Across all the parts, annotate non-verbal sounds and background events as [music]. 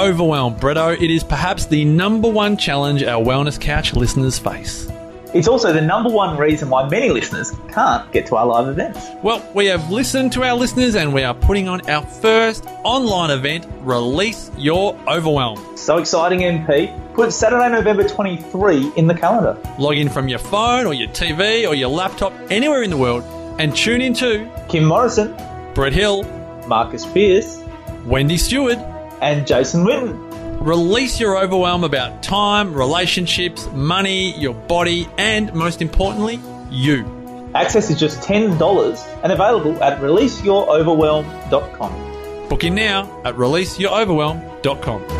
overwhelm, Bretto. It is perhaps the number one challenge our Wellness Couch listeners face. It's also the number one reason why many listeners can't get to our live events. Well, we have listened to our listeners and we are putting on our first online event, Release Your Overwhelm. So exciting, MP. Put Saturday, November 23 in the calendar. Log in from your phone or your TV or your laptop anywhere in the world and tune in to Kim Morrison, Brett Hill, Marcus Pearce, Wendy Stewart, and Jason Witten. Release your overwhelm about time, relationships, money, your body, and most importantly, you. Access is just $10 and available at releaseyouroverwhelm.com. Book in now at releaseyouroverwhelm.com.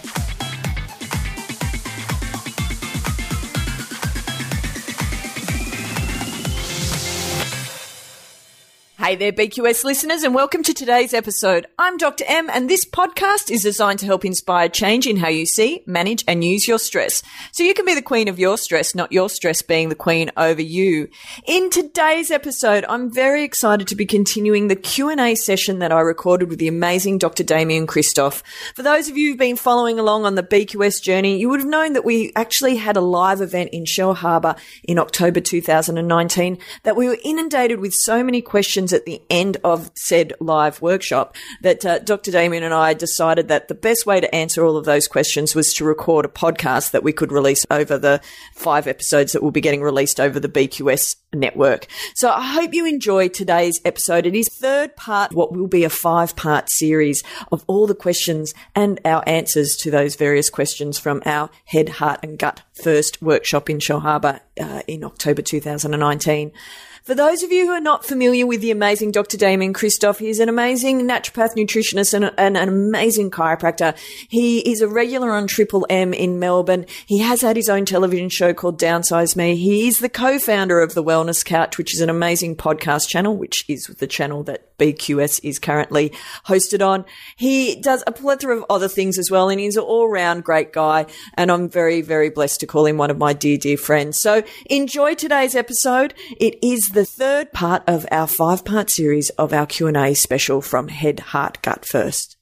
Hey there, BQS listeners, and welcome to today's episode. I'm Dr. M, and this podcast is designed to help inspire change in how you see, manage, and use your stress. So you can be the queen of your stress, not your stress being the queen over you. In today's episode, I'm very excited to be continuing the Q&A session that I recorded with the amazing Dr. Damian Kristof. For those of you who've been following along on the BQS journey, you would have known that we actually had a live event in Shellharbour in October 2019 that we were inundated with so many questions at the end of said live workshop that uh, Dr. Damian and I decided that the best way to answer all of those questions was to record a podcast that we could release over the five episodes that will be getting released over the BQS network. So I hope you enjoy today's episode. It is third part, what will be a five part series of all the questions and our answers to those various questions from our head, heart and gut first workshop in Harbour uh, in October 2019. For those of you who are not familiar with the amazing Dr. Damian Kristof, he's an amazing naturopath nutritionist and, and, an amazing chiropractor. He is a regular on Triple M in Melbourne. He has had his own television show called Downsize Me. He is the co-founder of the Wellness Couch, which is an amazing podcast channel, which is the channel that BQS is currently hosted on. He does a plethora of other things as well, and he's an all-round great guy. And I'm very, very blessed to call him one of my dear, dear friends. So enjoy today's episode. It is the third part of our five part series of our Q&A special from Head, Heart, Gut First.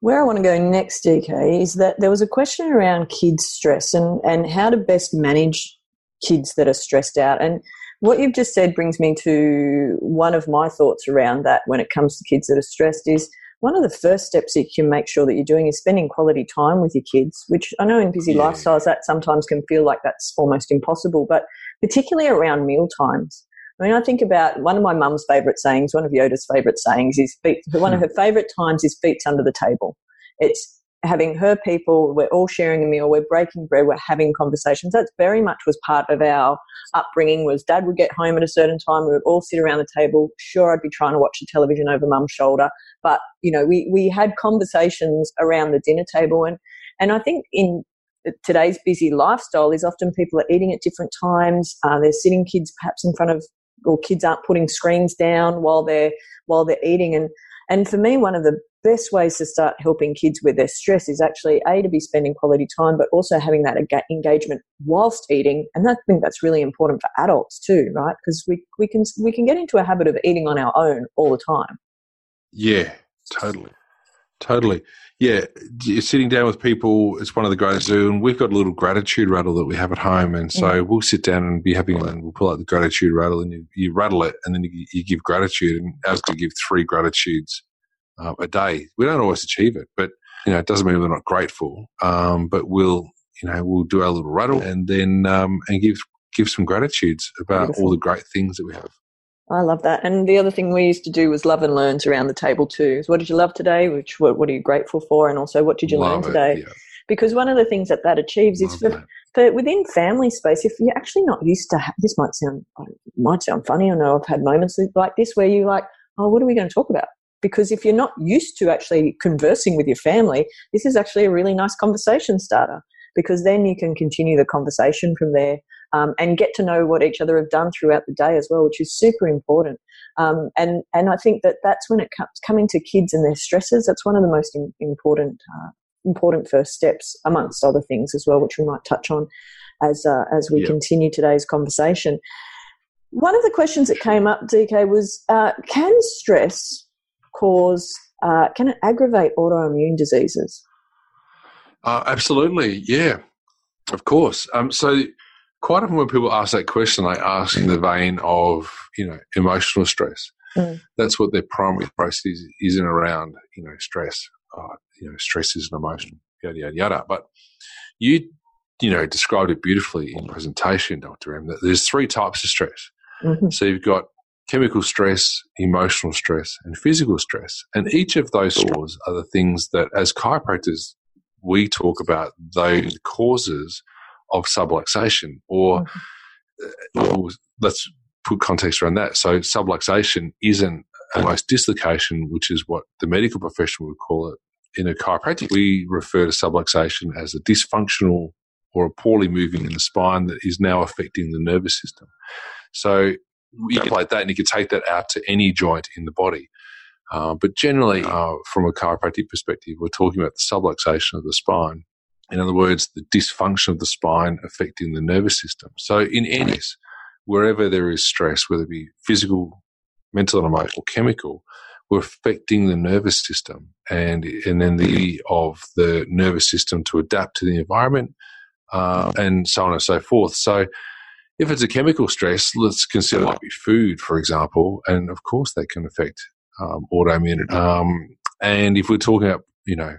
Where I want to go next, DK, is that there was a question around kids' stress and, and how to best manage kids that are stressed out. And what you've just said brings me to one of my thoughts around that when it comes to kids that are stressed is one of the first steps you can make sure that you're doing is spending quality time with your kids, which I know in busy yeah. lifestyles that sometimes can feel like that's almost impossible, but particularly around meal times. I mean, I think about one of my mum's favourite sayings, one of Yoda's favourite sayings is feet, one of hmm. her favourite times is feet under the table. It's having her people, we're all sharing a meal, we're breaking bread, we're having conversations. That very much was part of our upbringing was dad would get home at a certain time, we would all sit around the table. Sure, I'd be trying to watch the television over mum's shoulder, but you know, we, we had conversations around the dinner table and, and I think in today's busy lifestyle is often people are eating at different times. Uh, they're sitting kids perhaps in front of or kids aren't putting screens down while they're while they're eating and and for me one of the best ways to start helping kids with their stress is actually a to be spending quality time but also having that engagement whilst eating and i think that's really important for adults too right? Because we, we can we can get into a habit of eating on our own all the time. Yeah totally. Totally. Yeah, sitting down with people is one of the greatest do, and we've got a little gratitude rattle that we have at home, and so mm. we'll sit down and be having, and we'll pull out the gratitude rattle, and you, you rattle it, and then you, you give gratitude, and ours to give three gratitudes uh, a day. We don't always achieve it, but you know, it doesn't mean we're not grateful. Um, but we'll, you know, we'll do our little rattle, and then um, and give give some gratitudes about Beautiful. all the great things that we have. I love that. And the other thing we used to do was love and learns around the table too. So what did you love today? Which what, what are you grateful for? And also, what did you love learn today? It, yeah. Because one of the things that that achieves love is for, for within family space. If you're actually not used to, ha- this might sound might sound funny. I know I've had moments like this where you're like, oh, what are we going to talk about? Because if you're not used to actually conversing with your family, this is actually a really nice conversation starter because then you can continue the conversation from there um, and get to know what each other have done throughout the day as well, which is super important. Um, and and I think that that's when it comes coming to kids and their stresses. That's one of the most in, important uh, important first steps, amongst other things as well, which we might touch on as uh, as we continue today's conversation. One of the questions that came up, DK, was uh, can stress cause uh, can it aggravate autoimmune diseases? Uh, absolutely, yeah, of course. Um, so quite often when people ask that question, they ask in the vein of you know emotional stress. Mm. That's what their primary process is, is in around you know stress. Uh, you know, stress is an emotion, yada yada yada. But you you know described it beautifully in presentation, Dr. M. That there's three types of stress. Mm-hmm. So you've got chemical stress, emotional stress, and physical stress. And each of those scores are the things that, as chiropractors, we talk about those causes of subluxation, or, mm-hmm. or let's put context around that. So subluxation isn't almost dislocation, which is what the medical profession would call it. In a chiropractic, we refer to subluxation as a dysfunctional or a poorly moving in the spine that is now affecting the nervous system. So you can that and you can take that out to any joint in the body. Uh, but generally, uh, from a chiropractic perspective, we're talking about the subluxation of the spine. In other words, the dysfunction of the spine affecting the nervous system. So, in any wherever there is stress, whether it be physical, mental, and emotional, chemical, we're affecting the nervous system, and and then the of the nervous system to adapt to the environment, uh, and so on and so forth. So, if it's a chemical stress, let's consider like food, for example, and of course that can affect um, autoimmunity. Um, and if we're talking about, you know,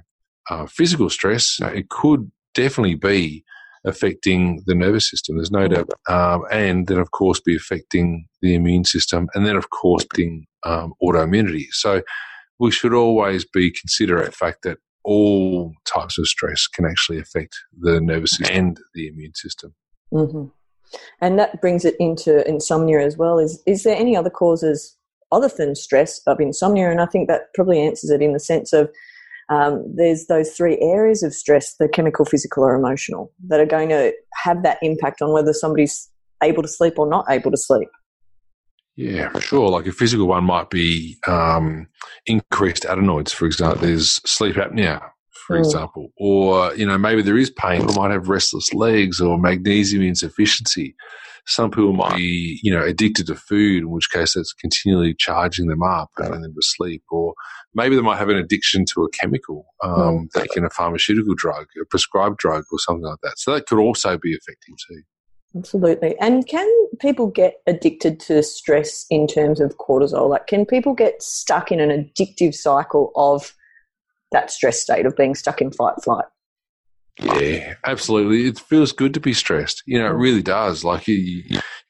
uh, physical stress, it could definitely be affecting the nervous system. There's no doubt, um, and then of course be affecting the immune system, and then of course being um, autoimmunity. So we should always be considerate the fact that all types of stress can actually affect the nervous system and the immune system. Mm-hmm. And that brings it into insomnia as well. Is is there any other causes other than stress of insomnia? And I think that probably answers it in the sense of um, there's those three areas of stress the chemical, physical, or emotional that are going to have that impact on whether somebody's able to sleep or not able to sleep. Yeah, for sure. Like a physical one might be um, increased adenoids, for example. There's sleep apnea, for mm. example, or you know maybe there is pain. People might have restless legs or magnesium insufficiency. Some people might be you know addicted to food, in which case that's continually charging them up and putting them to sleep, or maybe they might have an addiction to a chemical, um, mm. taking a pharmaceutical drug, a prescribed drug, or something like that. So that could also be affecting too. Absolutely. And can people get addicted to stress in terms of cortisol? Like, can people get stuck in an addictive cycle of that stress state of being stuck in fight flight. Yeah, absolutely. It feels good to be stressed. You know, it really does. Like you,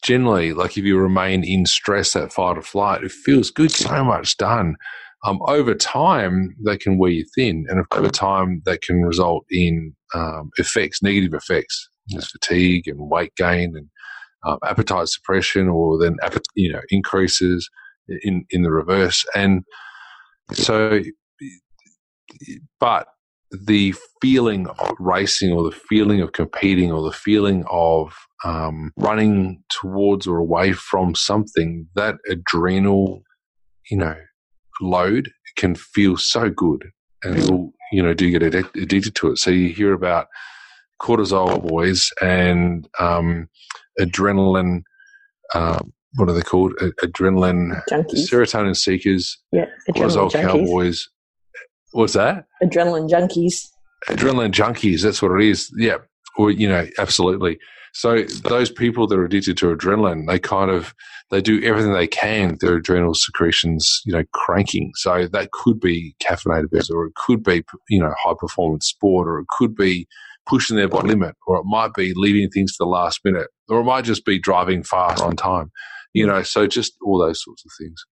generally, like if you remain in stress, that fight or flight, it feels good. So much done. Um, over time, they can wear you thin, and over time, that can result in um, effects, negative effects, There's fatigue and weight gain and um, appetite suppression, or then you know increases in in the reverse. And so but the feeling of racing or the feeling of competing or the feeling of um, running towards or away from something, that adrenal, you know, load can feel so good. And people, you know, do get addicted to it. So you hear about cortisol boys and um, adrenaline. Um, what are they called? Adrenaline, junkies. serotonin seekers, yeah, adrenaline cortisol junkies. cowboys, What's that? Adrenaline junkies. Adrenaline junkies. That's what it is. Yeah. Or, you know, absolutely. So those people that are addicted to adrenaline, they kind of they do everything they can. Their adrenal secretions, you know, cranking. So that could be caffeinated beverages, or it could be you know high performance sport, or it could be pushing their body limit, or it might be leaving things to the last minute, or it might just be driving fast on time. You know, so just all those sorts of things.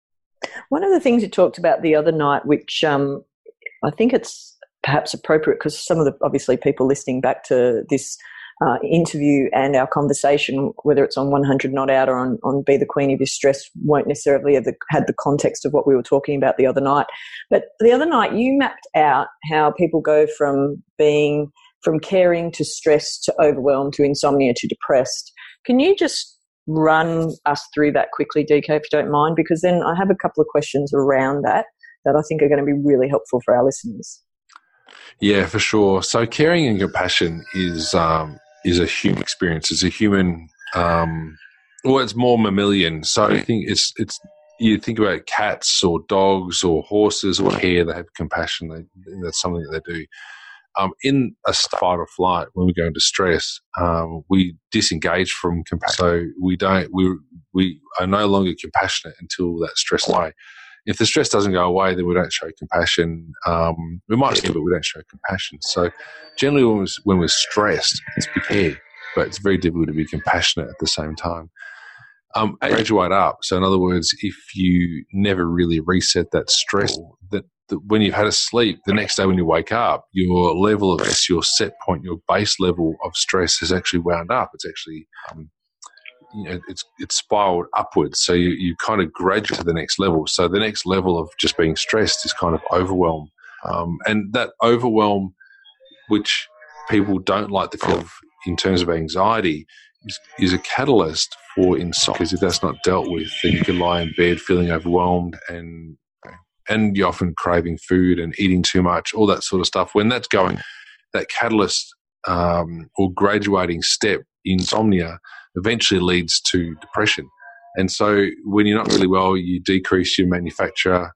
One of the things you talked about the other night, which um, I think it's perhaps appropriate because some of the obviously people listening back to this uh, interview and our conversation, whether it's on 100 Not Out or on, on Be the Queen of Your Stress, won't necessarily have the, had the context of what we were talking about the other night. But the other night, you mapped out how people go from being from caring to stress to overwhelmed to insomnia to depressed. Can you just run us through that quickly, DK, if you don't mind? Because then I have a couple of questions around that that I think are going to be really helpful for our listeners. Yeah, for sure. So caring and compassion is um, is a human experience. It's a human. Um, well, it's more mammalian. So I think it's it's you think about cats or dogs or horses or hare. They have compassion. They, that's something that they do. Um, in a fight or flight, when we go into stress, um, we disengage from compassion. So we don't. We we are no longer compassionate until that stress away if the stress doesn't go away, then we don't show compassion. Um, we might, but we don't show compassion. So generally, when we're, when we're stressed, it's big but it's very difficult to be compassionate at the same time. Um, graduate up. So in other words, if you never really reset that stress, that, that when you've had a sleep, the next day when you wake up, your level of stress, your set point, your base level of stress has actually wound up. It's actually um, it's it's spiraled upwards. So you, you kind of graduate to the next level. So the next level of just being stressed is kind of overwhelm. Um, and that overwhelm, which people don't like the feel of in terms of anxiety, is, is a catalyst for insomnia. Because if that's not dealt with, then you can lie in bed feeling overwhelmed and and you're often craving food and eating too much, all that sort of stuff. When that's going, that catalyst um, or graduating step, insomnia, eventually leads to depression. And so when you're not really well, you decrease your manufacture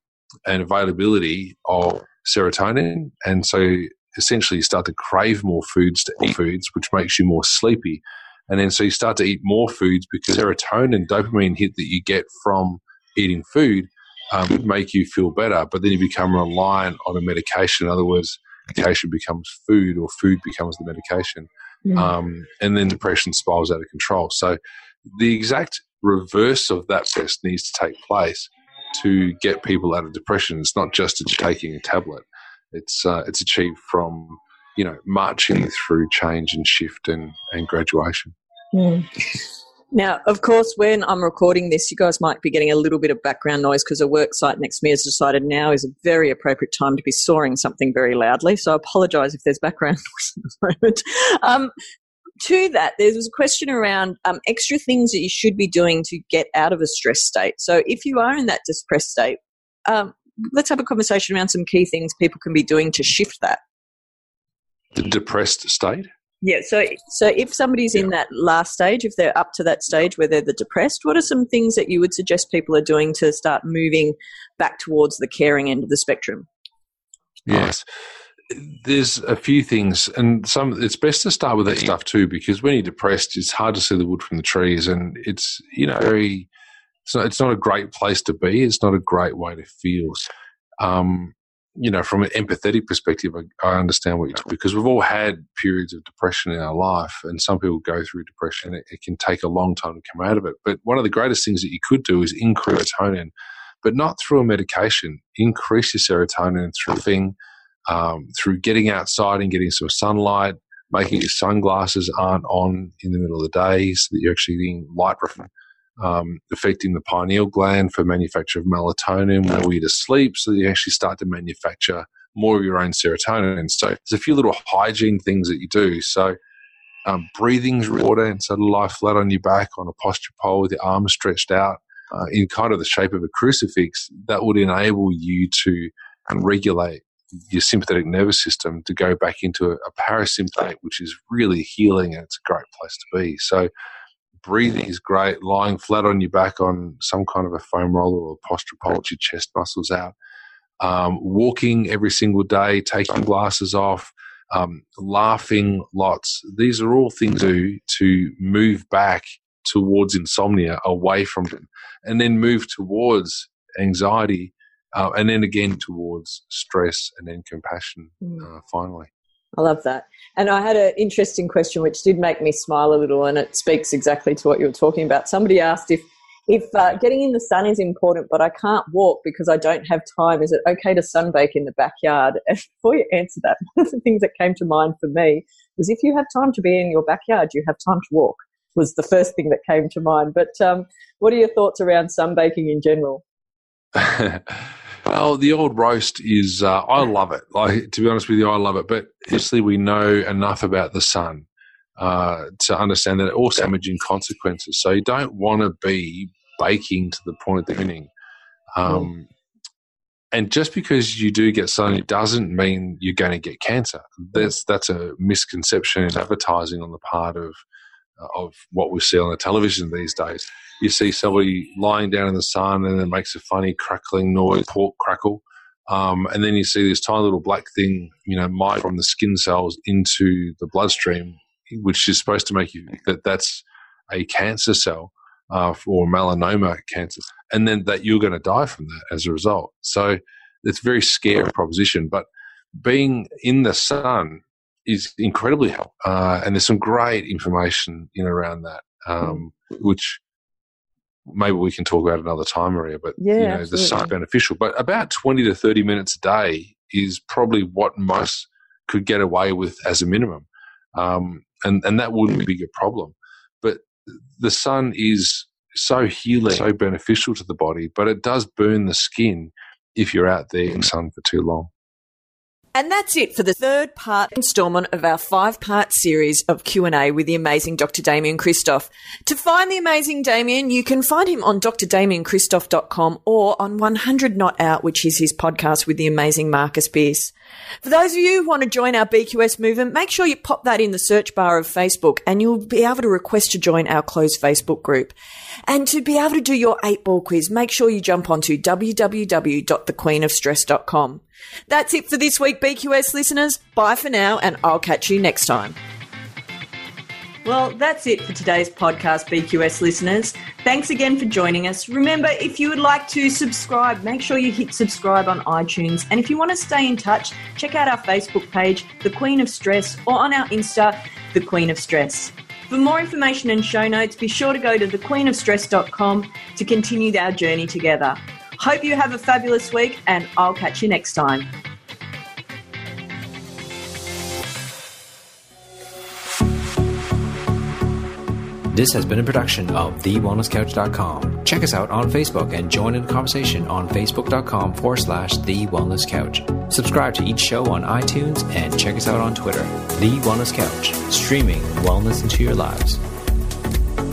and availability of serotonin. And so essentially you start to crave more foods to eat foods, which makes you more sleepy. And then so you start to eat more foods because serotonin, dopamine hit that you get from eating food um, make you feel better. But then you become reliant on a medication. In other words, medication becomes food or food becomes the medication. Mm. Um, and then depression spirals out of control. So the exact reverse of that test needs to take place to get people out of depression. It's not just taking a tablet. It's uh, it's achieved from you know marching through change and shift and, and graduation. Mm. Now, of course, when I'm recording this, you guys might be getting a little bit of background noise because a work site next to me has decided now is a very appropriate time to be sawing something very loudly. So I apologise if there's background [laughs] noise at the moment. Um, to that, there was a question around um, extra things that you should be doing to get out of a stress state. So if you are in that depressed state, um, let's have a conversation around some key things people can be doing to shift that. The depressed state? Yeah, so so if somebody's yeah. in that last stage, if they're up to that stage where they're the depressed, what are some things that you would suggest people are doing to start moving back towards the caring end of the spectrum? Yes. There's a few things, and some. It's best to start with that stuff too, because when you're depressed, it's hard to see the wood from the trees, and it's you know very. It's not, it's not a great place to be. It's not a great way to feel. Um, you know, from an empathetic perspective, I, I understand what talking because we've all had periods of depression in our life, and some people go through depression. It, it, can take a long time to come out of it. But one of the greatest things that you could do is increase serotonin, but not through a medication. Increase your serotonin through thing, um, through getting outside and getting some sunlight, making your sunglasses aren't on in the middle of the day so that you're actually getting light um, affecting the pineal gland for manufacture of melatonin when you're asleep, so you actually start to manufacture more of your own serotonin. So there's a few little hygiene things that you do. So um, breathing's important. So lie flat on your back on a posture pole with your arms stretched out uh, in kind of the shape of a crucifix. That would enable you to regulate your sympathetic nervous system to go back into a, a parasympathetic, which is really healing and it's a great place to be. So breathing is great. Lying flat on your back on some kind of a foam roller or posture pole, your chest muscles out. Um, walking every single day, taking glasses off, um, laughing lots. These are all things to to move back towards insomnia, away from it, and then move towards anxiety, uh, and then again towards stress, and then compassion. Mm. Uh, finally. I love that. And I had an interesting question which did make me smile a little, and it speaks exactly to what you were talking about. Somebody asked if if uh, getting in the sun is important, but I can't walk because I don't have time, is it okay to sunbake in the backyard? And [laughs] before you answer that, [laughs] one of the things that came to mind for me was if you have time to be in your backyard, you have time to walk. Was the first thing that came to mind. But um, what are your thoughts around sunbaking in general? [laughs] Well, the old roast is, uh, I love it. Like, to be honest with you, I love it. But obviously, we know enough about the sun uh, to understand that it also damaging consequences. So you don't want to be baking to the point of the winning. Um, and just because you do get sun, it doesn't mean you're going to get cancer. That's that's a misconception in advertising on the part of uh, of what we see on the television these days. You see somebody lying down in the sun and it makes a funny crackling noise, pork crackle, um, and then you see this tiny little black thing, you know, migrate from the skin cells into the bloodstream, which is supposed to make you think that that's a cancer cell uh, or melanoma cancer, and then that you're going to die from that as a result. So it's a very scary proposition. But being in the sun is incredibly helpful, uh, and there's some great information in around that, um, which maybe we can talk about another time, Maria. But Yeah, you know, the absolutely. sun's beneficial. But about 20 to 30 minutes a day is probably what most could get away with as a minimum, um, and and that wouldn't be a problem. But the sun is so healing, so beneficial to the body, but it does burn the skin if you're out there in the sun for too long. And that's it for the third part installment of our five-part series of Q&A with the amazing Dr. Damian Kristof. To find the amazing Damian, you can find him on drdamiankristof.com or on 100 Not Out, which is his podcast with the amazing Marcus Pearce. For those of you who want to join our BQS movement, make sure you pop that in the search bar of Facebook and you'll be able to request to join our closed Facebook group. And to be able to do your eight ball quiz, make sure you jump onto www.thequeenofstress.com. That's it for this week, BQS listeners. Bye for now, and I'll catch you next time. Well, that's it for today's podcast, BQS listeners. Thanks again for joining us. Remember, if you would like to subscribe, make sure you hit subscribe on iTunes. And if you want to stay in touch, check out our Facebook page, The Queen of Stress, or on our Insta, The Queen of Stress. For more information and show notes, be sure to go to thequeenofstress.com to continue our journey together. Hope you have a fabulous week, and I'll catch you next time. This has been a production of TheWellnessCouch.com. Check us out on Facebook and join in the conversation on Facebook.com forward slash The Wellness Couch. Subscribe to each show on iTunes and check us out on Twitter. The Wellness Couch, streaming wellness into your lives.